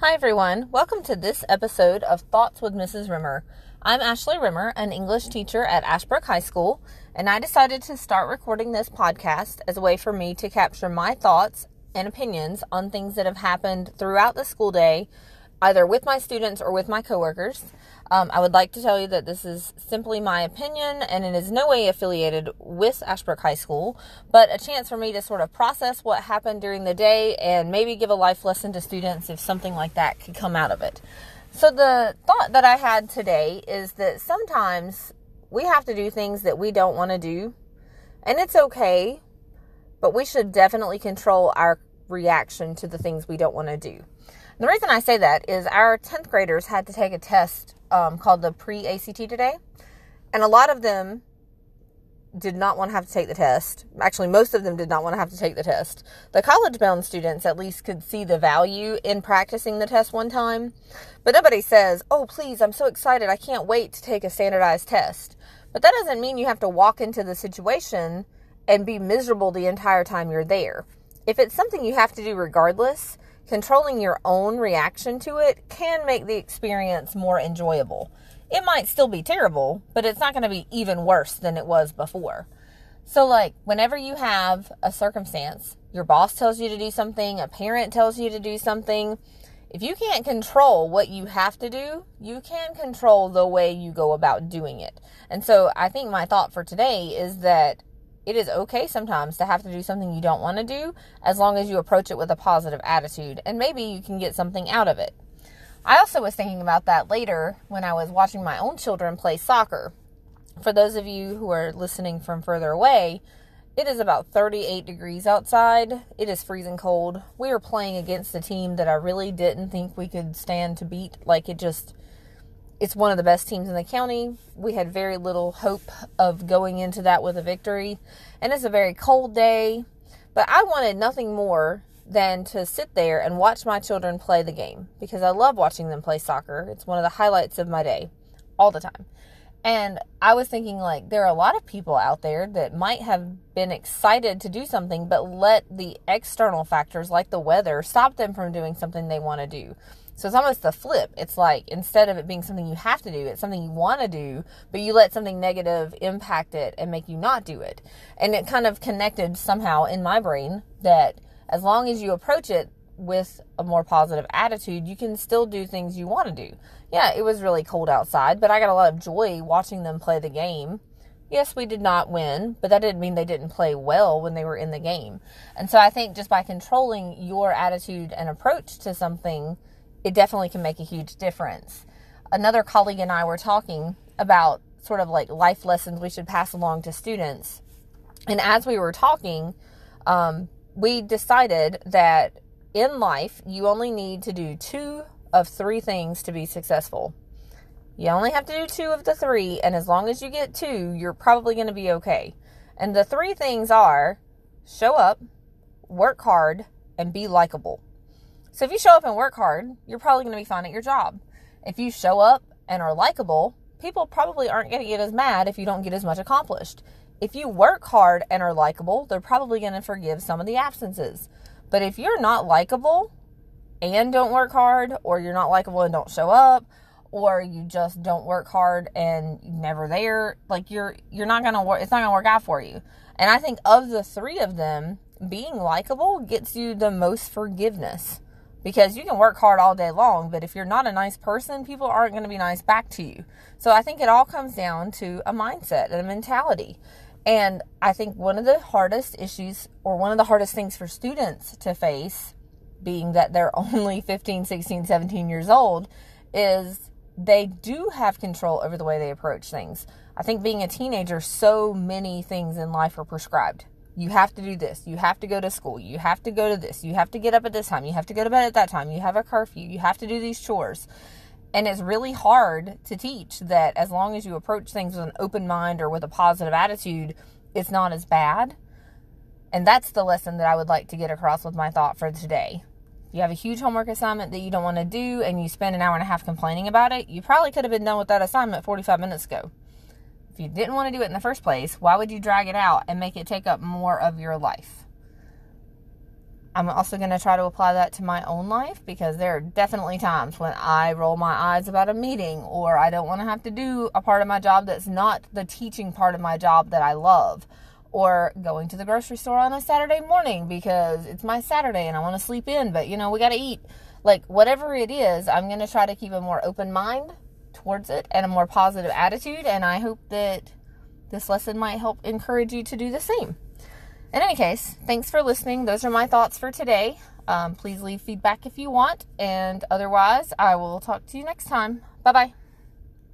Hi, everyone. Welcome to this episode of Thoughts with Mrs. Rimmer. I'm Ashley Rimmer, an English teacher at Ashbrook High School, and I decided to start recording this podcast as a way for me to capture my thoughts and opinions on things that have happened throughout the school day, either with my students or with my coworkers. Um, I would like to tell you that this is simply my opinion and it is no way affiliated with Ashbrook High School, but a chance for me to sort of process what happened during the day and maybe give a life lesson to students if something like that could come out of it. So, the thought that I had today is that sometimes we have to do things that we don't want to do, and it's okay, but we should definitely control our reaction to the things we don't want to do. The reason I say that is our 10th graders had to take a test um, called the pre ACT today, and a lot of them did not want to have to take the test. Actually, most of them did not want to have to take the test. The college bound students at least could see the value in practicing the test one time, but nobody says, Oh, please, I'm so excited. I can't wait to take a standardized test. But that doesn't mean you have to walk into the situation and be miserable the entire time you're there. If it's something you have to do regardless, controlling your own reaction to it can make the experience more enjoyable. It might still be terrible, but it's not going to be even worse than it was before. So, like, whenever you have a circumstance, your boss tells you to do something, a parent tells you to do something, if you can't control what you have to do, you can control the way you go about doing it. And so, I think my thought for today is that it is okay sometimes to have to do something you don't want to do as long as you approach it with a positive attitude and maybe you can get something out of it. I also was thinking about that later when I was watching my own children play soccer. For those of you who are listening from further away, it is about 38 degrees outside. It is freezing cold. We were playing against a team that I really didn't think we could stand to beat. Like it just it's one of the best teams in the county. We had very little hope of going into that with a victory. And it's a very cold day. But I wanted nothing more than to sit there and watch my children play the game because I love watching them play soccer. It's one of the highlights of my day all the time. And I was thinking, like, there are a lot of people out there that might have been excited to do something, but let the external factors like the weather stop them from doing something they want to do. So it's almost the flip. It's like instead of it being something you have to do, it's something you want to do, but you let something negative impact it and make you not do it. And it kind of connected somehow in my brain that as long as you approach it with a more positive attitude, you can still do things you want to do. Yeah, it was really cold outside, but I got a lot of joy watching them play the game. Yes, we did not win, but that didn't mean they didn't play well when they were in the game. And so I think just by controlling your attitude and approach to something, it definitely can make a huge difference. Another colleague and I were talking about sort of like life lessons we should pass along to students. And as we were talking, um, we decided that in life, you only need to do two of three things to be successful. You only have to do two of the three, and as long as you get two, you're probably going to be okay. And the three things are show up, work hard, and be likable. So if you show up and work hard, you're probably going to be fine at your job. If you show up and are likable, people probably aren't going to get as mad if you don't get as much accomplished. If you work hard and are likable, they're probably going to forgive some of the absences. But if you're not likable and don't work hard, or you're not likable and don't show up, or you just don't work hard and never there, like you're you're not gonna work. It's not gonna work out for you. And I think of the three of them, being likable gets you the most forgiveness because you can work hard all day long, but if you're not a nice person, people aren't going to be nice back to you. So I think it all comes down to a mindset and a mentality. And I think one of the hardest issues, or one of the hardest things for students to face, being that they're only 15, 16, 17 years old, is they do have control over the way they approach things. I think being a teenager, so many things in life are prescribed you have to do this. You have to go to school. You have to go to this. You have to get up at this time. You have to go to bed at that time. You have a curfew. You have to do these chores. And it's really hard to teach that as long as you approach things with an open mind or with a positive attitude, it's not as bad. And that's the lesson that I would like to get across with my thought for today. You have a huge homework assignment that you don't want to do and you spend an hour and a half complaining about it. You probably could have been done with that assignment 45 minutes ago. If you didn't want to do it in the first place, why would you drag it out and make it take up more of your life? I'm also going to try to apply that to my own life because there are definitely times when I roll my eyes about a meeting or I don't want to have to do a part of my job that's not the teaching part of my job that I love. Or going to the grocery store on a Saturday morning because it's my Saturday and I want to sleep in, but you know, we got to eat. Like, whatever it is, I'm going to try to keep a more open mind towards it and a more positive attitude. And I hope that this lesson might help encourage you to do the same. In any case, thanks for listening. Those are my thoughts for today. Um, please leave feedback if you want. And otherwise, I will talk to you next time. Bye bye.